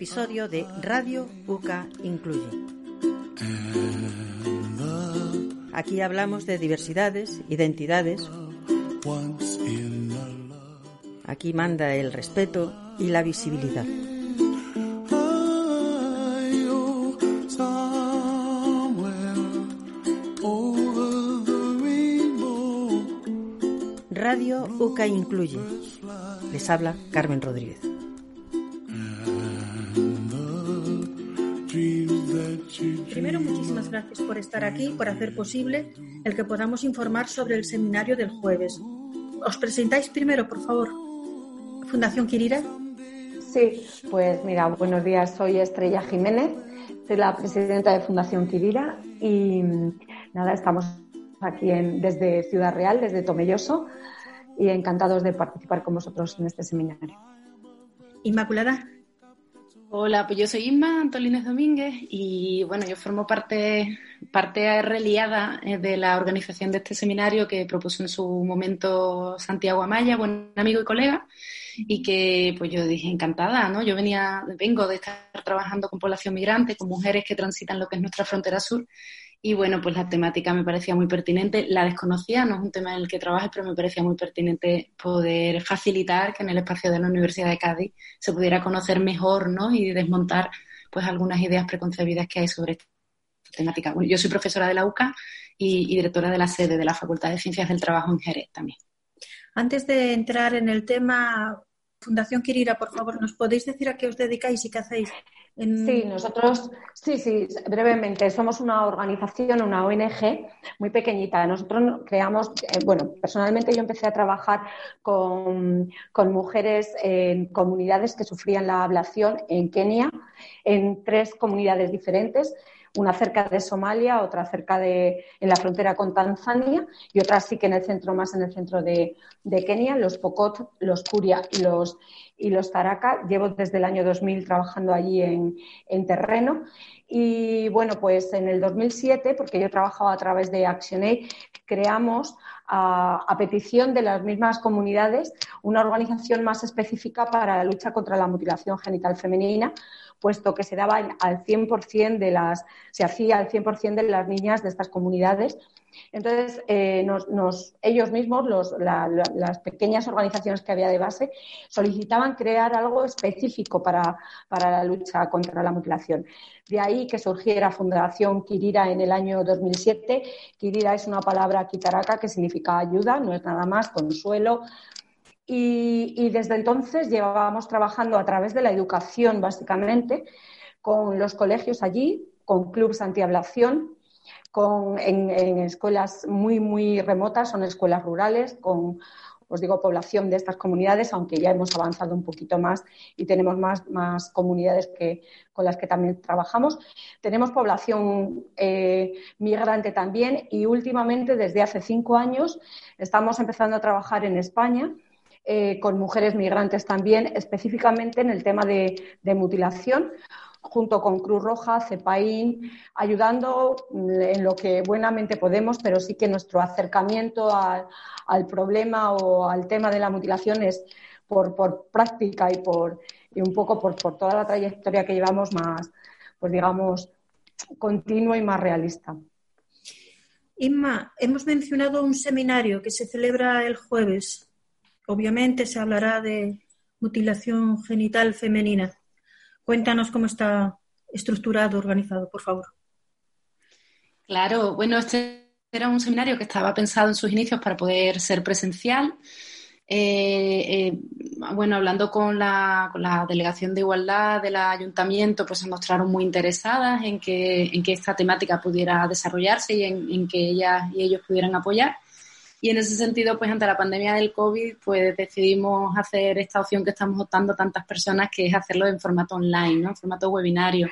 Episodio de Radio UCA Incluye. Aquí hablamos de diversidades, identidades. Aquí manda el respeto y la visibilidad. Radio UCA Incluye. Les habla Carmen Rodríguez. Primero, muchísimas gracias por estar aquí, por hacer posible el que podamos informar sobre el seminario del jueves. ¿Os presentáis primero, por favor? Fundación Quirira. Sí, pues mira, buenos días, soy Estrella Jiménez, soy la presidenta de Fundación Quirira y nada, estamos aquí en, desde Ciudad Real, desde Tomelloso y encantados de participar con vosotros en este seminario. Inmaculada. Hola, pues yo soy Inma Antolínez Domínguez y bueno, yo formo parte, parte reliada eh, de la organización de este seminario que propuso en su momento Santiago Amaya, buen amigo y colega, y que pues yo dije encantada, ¿no? Yo venía, vengo de estar trabajando con población migrante, con mujeres que transitan lo que es nuestra frontera sur y bueno, pues la temática me parecía muy pertinente. La desconocía, no es un tema en el que trabaje, pero me parecía muy pertinente poder facilitar que en el espacio de la Universidad de Cádiz se pudiera conocer mejor ¿no? y desmontar pues algunas ideas preconcebidas que hay sobre esta temática. Bueno, yo soy profesora de la UCA y, y directora de la sede de la Facultad de Ciencias del Trabajo en Jerez también. Antes de entrar en el tema, Fundación Quirira, por favor, ¿nos podéis decir a qué os dedicáis y qué hacéis? Sí, nosotros, sí, sí, brevemente, somos una organización, una ONG muy pequeñita. Nosotros creamos, eh, bueno, personalmente yo empecé a trabajar con, con, mujeres en comunidades que sufrían la ablación en Kenia, en tres comunidades diferentes una cerca de Somalia, otra cerca de en la frontera con Tanzania y otra sí que en el centro, más en el centro de, Kenia, los Pokot, los Kuria y los, y los Taraka. Llevo desde el año 2000 trabajando allí en, en terreno. Y bueno, pues en el 2007, porque yo trabajaba a través de ActionAid, creamos a, a, petición de las mismas comunidades una organización más específica para la lucha contra la mutilación genital femenina, puesto que se daba al 100% de las, se hacía al 100% de las niñas de estas comunidades. Entonces, eh, ellos mismos, las pequeñas organizaciones que había de base, solicitaban crear algo específico para, la lucha contra la mutilación. De ahí que surgiera Fundación Kirira en el año 2007. Kirira es una palabra kitaraca que significa ayuda, no es nada más, consuelo, y, desde entonces llevábamos trabajando a través de la educación, básicamente, con los colegios allí, con clubes antiablación, en, escuelas muy, muy remotas, son escuelas rurales, con, os digo, población de estas comunidades, aunque ya hemos avanzado un poquito más y tenemos más, más comunidades que, con las que también trabajamos. Tenemos población eh, migrante también y últimamente, desde hace cinco años, estamos empezando a trabajar en España eh, con mujeres migrantes también, específicamente en el tema de, mutilación, junto con Cruz Roja, CEPAIN, ayudando en lo que buenamente podemos, pero sí que nuestro acercamiento al problema o al tema de la mutilación es por, práctica y, por, y un poco por, por toda la trayectoria que llevamos más, pues digamos, continuo y más realista. Inma, hemos mencionado un seminario que se celebra el jueves. Obviamente se hablará de mutilación genital femenina. Cuéntanos cómo está estructurado, organizado, por favor. Claro, bueno, este era un seminario que estaba pensado en sus inicios para poder ser presencial. Eh, eh, bueno, hablando con la, Delegación de Igualdad del Ayuntamiento, pues se mostraron muy interesadas en que, en que esta temática pudiera desarrollarse y en, en que ellas y ellos pudieran apoyar. Y en ese sentido, pues ante la pandemia del COVID, pues decidimos hacer esta opción que estamos optando tantas personas, que es hacerlo en formato online, ¿no? En formato webinario.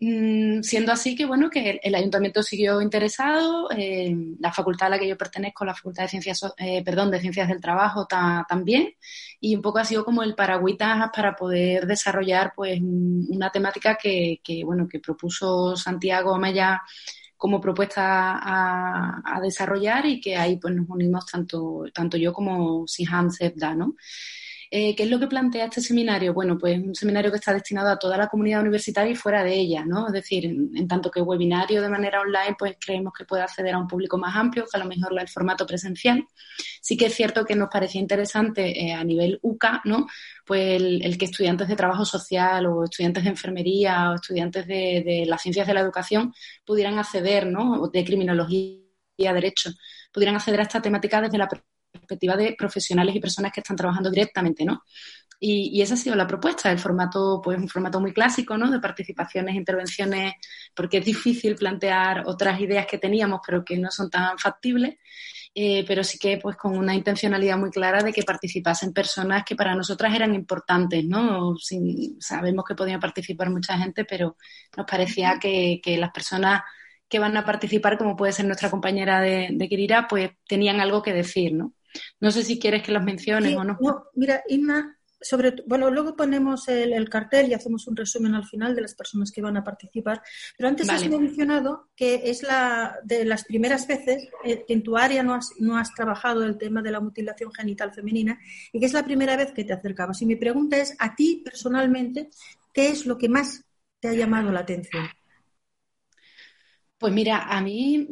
Mm, siendo así que, bueno, que el, ayuntamiento siguió interesado, eh, la facultad a la que yo pertenezco, la Facultad de Ciencias, eh, perdón, de Ciencias del Trabajo también, y un poco ha sido como el paragüitas para poder desarrollar, pues, una temática que, que bueno, que propuso Santiago Amaya como propuesta a, desarrollar y que ahí pues nos unimos tanto, tanto yo como Sihan Zebda, ¿no? Eh, ¿Qué es lo que plantea este seminario? Bueno, pues un seminario que está destinado a toda la comunidad universitaria y fuera de ella, ¿no? Es decir, en, tanto que webinario de manera online, pues creemos que puede acceder a un público más amplio que a lo mejor el formato presencial. Sí que es cierto que nos parecía interesante eh, a nivel UCA, ¿no? Pues el, que estudiantes de trabajo social o estudiantes de enfermería o estudiantes de, las ciencias de la educación pudieran acceder, ¿no? De criminología, derecho, pudieran acceder a esta temática desde la de profesionales y personas que están trabajando directamente, ¿no? Y, esa ha sido la propuesta, el formato, pues un formato muy clásico, ¿no? De participaciones, intervenciones, porque es difícil plantear otras ideas que teníamos, pero que no son tan factibles, eh, pero sí que pues con una intencionalidad muy clara de que participasen personas que para nosotras eran importantes, ¿no? sabemos que podía participar mucha gente, pero nos parecía que, las personas que van a participar, como puede ser nuestra compañera de, de pues tenían algo que decir, ¿no? No sé si quieres que los menciones o no. no. Mira, Inma, sobre, bueno, luego ponemos el, cartel y hacemos un resumen al final de las personas que van a participar. Pero antes has mencionado que es la de las primeras veces eh, que en tu área no has, no has trabajado el tema de la mutilación genital femenina y que es la primera vez que te acercabas. Y mi pregunta es, a ti personalmente, ¿qué es lo que más te ha llamado la atención? Pues mira, a mí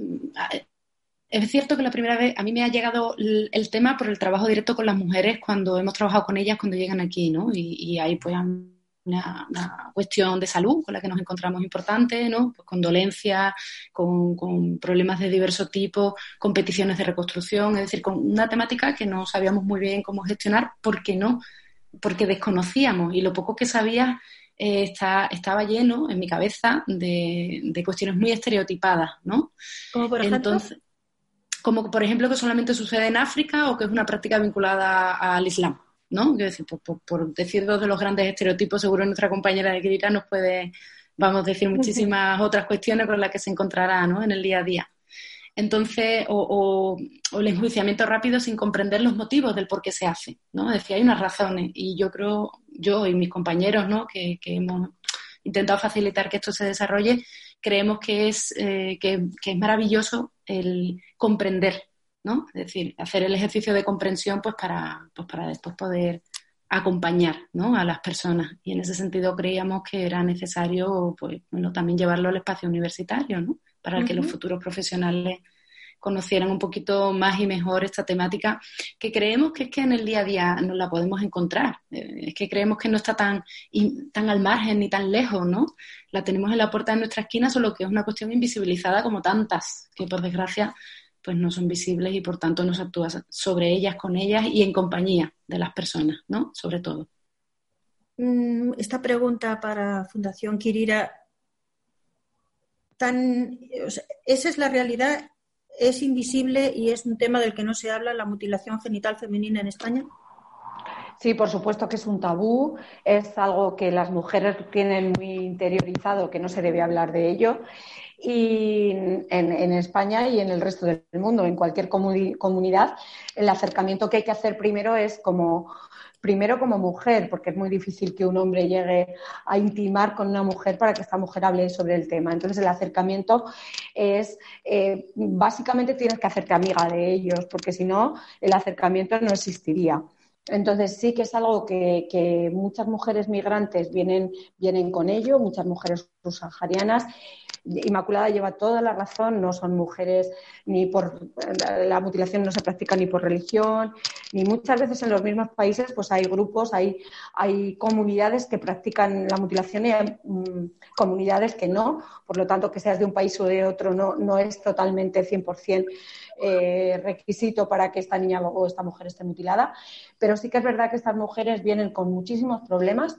es cierto que la primera vez a mí me ha llegado el, tema por el trabajo directo con las mujeres cuando hemos trabajado con ellas cuando llegan aquí, ¿no? Y, hay pues una, cuestión de salud con la que nos encontramos importante, ¿no? Pues con dolencias, con, con, problemas de diverso tipo, competiciones de reconstrucción, es decir, con una temática que no sabíamos muy bien cómo gestionar porque no, porque desconocíamos y lo poco que sabía eh, está, estaba lleno en mi cabeza de, cuestiones muy estereotipadas, ¿no? Como por ejemplo. Entonces, como por ejemplo que solamente sucede en África o que es una práctica vinculada al Islam, ¿no? Decir, por, decir dos de los grandes estereotipos, seguro nuestra compañera de Kirita nos puede, vamos a decir, muchísimas otras cuestiones con las que se encontrará, ¿no? En el día a día. Entonces, o, el enjuiciamiento rápido sin comprender los motivos del por qué se hace, ¿no? Es decir, hay unas razones y yo creo, yo y mis compañeros, ¿no? Que, que hemos intentado facilitar que esto se desarrolle, creemos que es, eh, que, es maravilloso el comprender, ¿no? Es decir, hacer el ejercicio de comprensión pues para, pues para después poder acompañar ¿no? a las personas. Y en ese sentido creíamos que era necesario pues, bueno, también llevarlo al espacio universitario, ¿no? para que los futuros profesionales conocieran un poquito más y mejor esta temática, que creemos que es que en el día a día no la podemos encontrar. Eh, es que creemos que no está tan, tan al margen ni tan lejos, ¿no? La tenemos en la puerta de nuestra esquina, solo que es una cuestión invisibilizada como tantas, que por desgracia pues no son visibles y por tanto no se actúa sobre ellas, con ellas y en compañía de las personas, ¿no? Sobre todo. Mm, esta pregunta para Fundación Kirira, tan, esa es la realidad es invisible y es un tema del que no se habla, la mutilación genital femenina en España? Sí, por supuesto que es un tabú, es algo que las mujeres tienen muy interiorizado, que no se debe hablar de ello. Y en, España y en el resto del mundo, en cualquier comunidad, el acercamiento que hay que hacer primero es como primero como mujer, porque es muy difícil que un hombre llegue a intimar con una mujer para que esta mujer hable sobre el tema. Entonces, el acercamiento es, eh, básicamente tienes que hacerte amiga de ellos, porque si no, el acercamiento no existiría. Entonces sí que es algo que, muchas mujeres migrantes vienen, vienen con ello, muchas mujeres subsaharianas Inmaculada lleva toda la razón, no son mujeres ni por la mutilación no se practica ni por religión, ni muchas veces en los mismos países pues hay grupos, hay, hay comunidades que practican la mutilación y hay mm, comunidades que no, por lo tanto que seas de un país o de otro no, no es totalmente 100% eh, requisito para que esta niña o esta mujer esté mutilada, pero sí que es verdad que estas mujeres vienen con muchísimos problemas.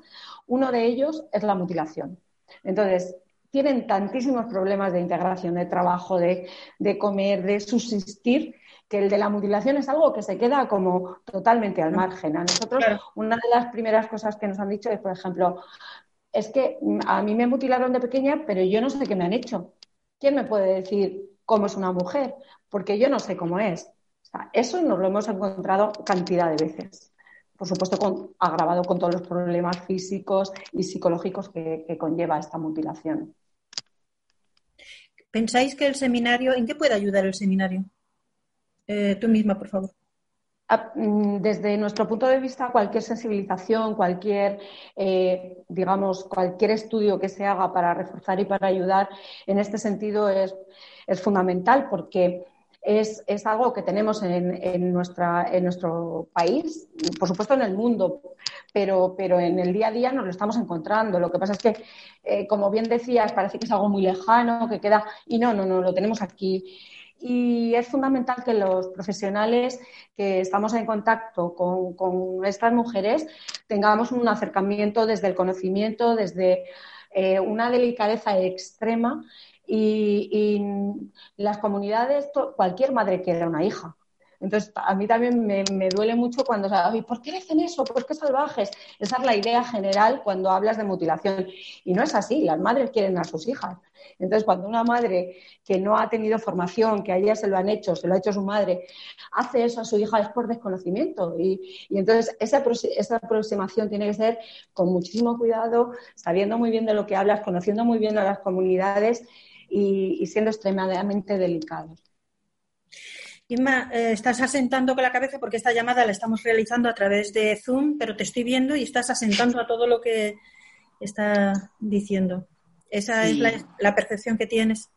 Uno de ellos es la mutilación. Entonces, tienen tantísimos problemas de integración, de trabajo, de, comer, de subsistir, que el de la mutilación es algo que se queda como totalmente al margen. A nosotros, una de las primeras cosas que nos han dicho es, por ejemplo, es que a mí me mutilaron de pequeña, pero yo no sé qué me han hecho. ¿Quién me puede decir cómo es una mujer? Porque yo no sé cómo es. eso nos lo hemos encontrado cantidad de veces. Por supuesto, agravado con todos los problemas físicos y psicológicos que conlleva esta mutilación. ¿Pensáis que el seminario, en qué puede ayudar el seminario? Eh, tú misma, por favor. Mm, desde nuestro punto de vista, cualquier sensibilización, cualquier, eh, digamos, cualquier estudio que se haga para reforzar y para ayudar en este sentido es, fundamental porque es, algo que tenemos en, nuestra, en nuestro país, por supuesto en el mundo, pero, pero en el día a día nos lo estamos encontrando. Lo que pasa es que, eh, como bien decías, parece que es algo muy lejano, que queda, y no, no, no, lo tenemos aquí y es fundamental que los profesionales que estamos en contacto con, estas mujeres tengamos un acercamiento desde el conocimiento, desde eh, una delicadeza extrema y, y las comunidades, cualquier madre quiere una hija. Entonces, a mí también me, duele mucho cuando, o ¿por qué hacen eso? ¿Por qué salvajes? Esa es la idea general cuando hablas de mutilación. Y no es así, las madres quieren a sus hijas. Entonces, cuando una madre que no ha tenido formación, que a ella se lo han hecho, se lo ha hecho su madre, hace eso a su hija es por desconocimiento. Y, entonces, esa, esa aproximación tiene que ser con muchísimo cuidado, sabiendo muy bien de lo que hablas, conociendo muy bien a las comunidades y, y siendo extremadamente delicados. Inma, eh, estás asentando con la cabeza porque esta llamada la estamos realizando a través de Zoom, pero te estoy viendo y estás asentando a todo lo que está diciendo. Esa es la, percepción que tienes.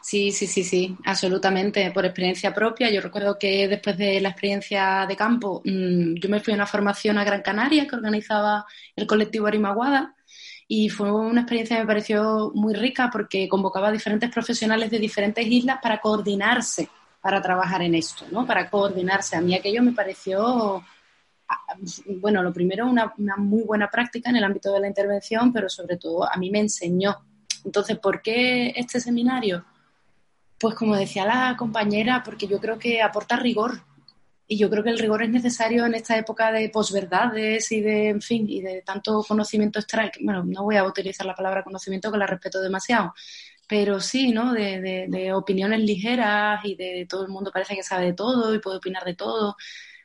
Sí, sí, sí, sí, absolutamente, por experiencia propia. Yo recuerdo que después de la experiencia de campo, mm, yo me fui a una formación a Gran Canaria que organizaba el colectivo Arimaguada y fue una experiencia que me pareció muy rica porque convocaba a diferentes profesionales de diferentes islas para coordinarse para trabajar en esto, ¿no? Para coordinarse. A mí aquello me pareció, bueno, lo primero, una, muy buena práctica en el ámbito de la intervención, pero sobre todo a mí me enseñó. Entonces, ¿por qué este seminario? Pues como decía la compañera, porque yo creo que aporta rigor. Y yo creo que el rigor es necesario en esta época de posverdades y de, en fin, y de tanto conocimiento extra. Bueno, no voy a utilizar la palabra conocimiento que la respeto demasiado, pero sí, ¿no? De, de, opiniones ligeras y de todo el mundo parece que sabe de todo y puede opinar de todo.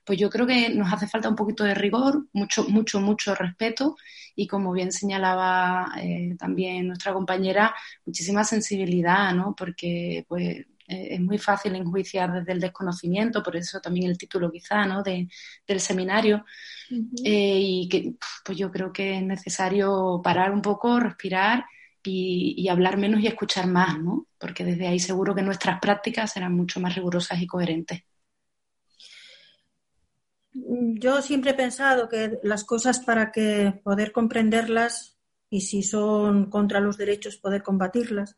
Pues yo creo que nos hace falta un poquito de rigor, mucho, mucho, mucho respeto y como bien señalaba eh, también nuestra compañera, muchísima sensibilidad, ¿no? Porque pues eh, es muy fácil enjuiciar desde el desconocimiento, por eso también el título quizá, ¿no? De, del seminario. Eh, y que pues yo creo que es necesario parar un poco, respirar y, hablar menos y escuchar más, ¿no? Porque desde ahí seguro que nuestras prácticas serán mucho más rigurosas y coherentes. Yo siempre he pensado que las cosas para que poder comprenderlas y si son contra los derechos poder combatirlas,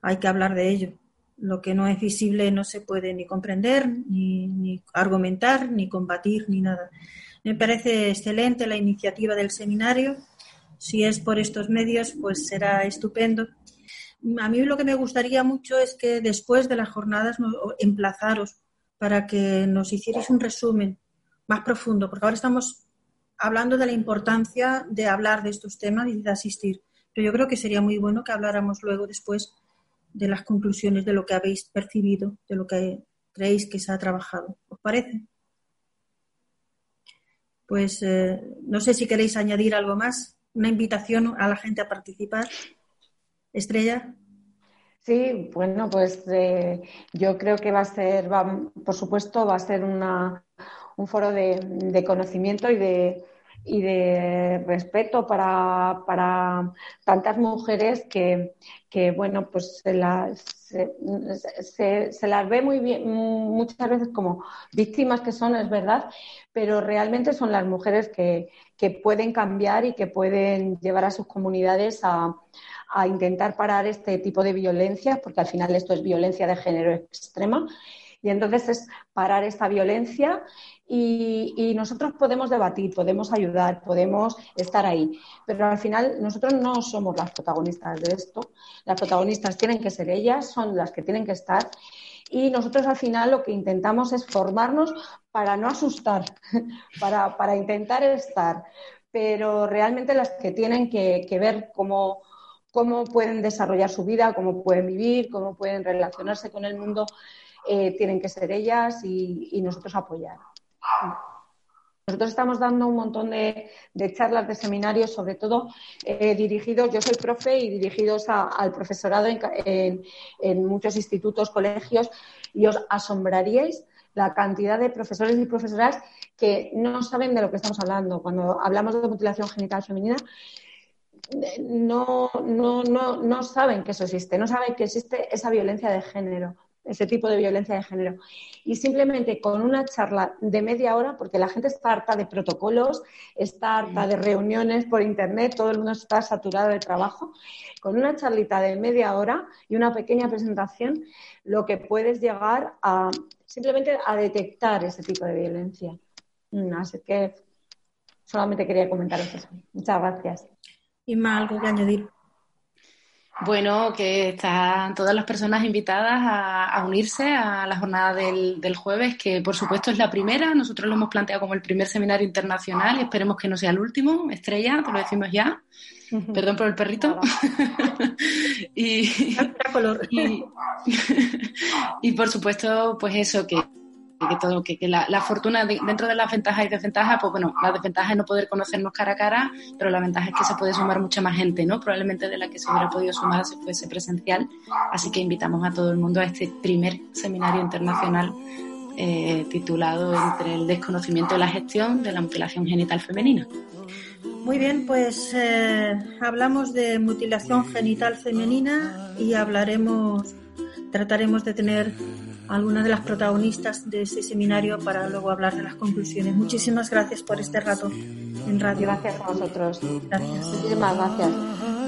hay que hablar de ello. Lo que no es visible no se puede ni comprender, ni, ni argumentar, ni combatir, ni nada. Me parece excelente la iniciativa del seminario si es por estos medios, pues será estupendo. A mí lo que me gustaría mucho es que después de las jornadas emplazaros para que nos hicierais un resumen más profundo, porque ahora estamos hablando de la importancia de hablar de estos temas y de asistir. Pero yo creo que sería muy bueno que habláramos luego después de las conclusiones de lo que habéis percibido, de lo que creéis que se ha trabajado. ¿Os parece? Pues eh, no sé si queréis añadir algo más una invitación a la gente a participar. Estrella. Sí, bueno, pues eh, yo creo que va a ser, por supuesto, va a ser una, un foro de, conocimiento y de, y de respeto para, para tantas mujeres que, que bueno, pues se las, se, se, las ve muy bien, muchas veces como víctimas que son, es verdad, pero realmente son las mujeres que, que pueden cambiar y que pueden llevar a sus comunidades a, a intentar parar este tipo de violencia, porque al final esto es violencia de género extrema. Y entonces es parar esta violencia y, nosotros podemos debatir, podemos ayudar, podemos estar ahí. Pero al final nosotros no somos las protagonistas de esto. Las protagonistas tienen que ser ellas, son las que tienen que estar. Y nosotros al final lo que intentamos es formarnos para no asustar, para, para intentar estar. Pero realmente las que tienen que, ver cómo, cómo pueden desarrollar su vida, cómo pueden vivir, cómo pueden relacionarse con el mundo, eh, tienen que ser ellas y nosotros apoyar. Nosotros estamos dando un montón de, charlas, de seminarios, sobre todo eh, dirigidos, yo soy profe y dirigidos al profesorado en, muchos institutos, colegios, y os asombraríais la cantidad de profesores y profesoras que no saben de lo que estamos hablando. Cuando hablamos de mutilación genital femenina, no, no, no, no saben que eso existe, no saben que existe esa violencia de género, ese tipo de violencia de género. Y simplemente con una charla de media hora, porque la gente está harta de protocolos, está harta de reuniones por internet, todo el mundo está saturado de trabajo, con una charlita de media hora y una pequeña presentación, lo que puedes llegar a simplemente a detectar ese tipo de violencia. Mm, así que solamente quería comentar eso. Muchas gracias. Y más algo que añadir. Bueno, que están todas las personas invitadas a, unirse a la jornada del, jueves, que por supuesto es la primera. Nosotros lo hemos planteado como el primer seminario internacional y esperemos que no sea el último. Estrella, te lo decimos ya. Perdón por el perrito. y, y por supuesto, pues eso, que que todo, que, la, fortuna dentro de las ventajas y desventajas, pues bueno, la desventaja es no poder conocernos cara a cara, pero la ventaja es que se puede sumar mucha más gente, ¿no? Probablemente de la que se hubiera podido sumar si fuese presencial. Así que invitamos a todo el mundo a este primer seminario internacional eh, titulado Entre el desconocimiento y la gestión de la mutilación genital femenina. Muy bien, pues eh, hablamos de mutilación genital femenina y hablaremos, trataremos de tener algunas de las protagonistas de este seminario para luego hablar de las conclusiones. Muchísimas gracias por este rato en radio. Gracias a vosotros. Gracias. Muchísimas gracias.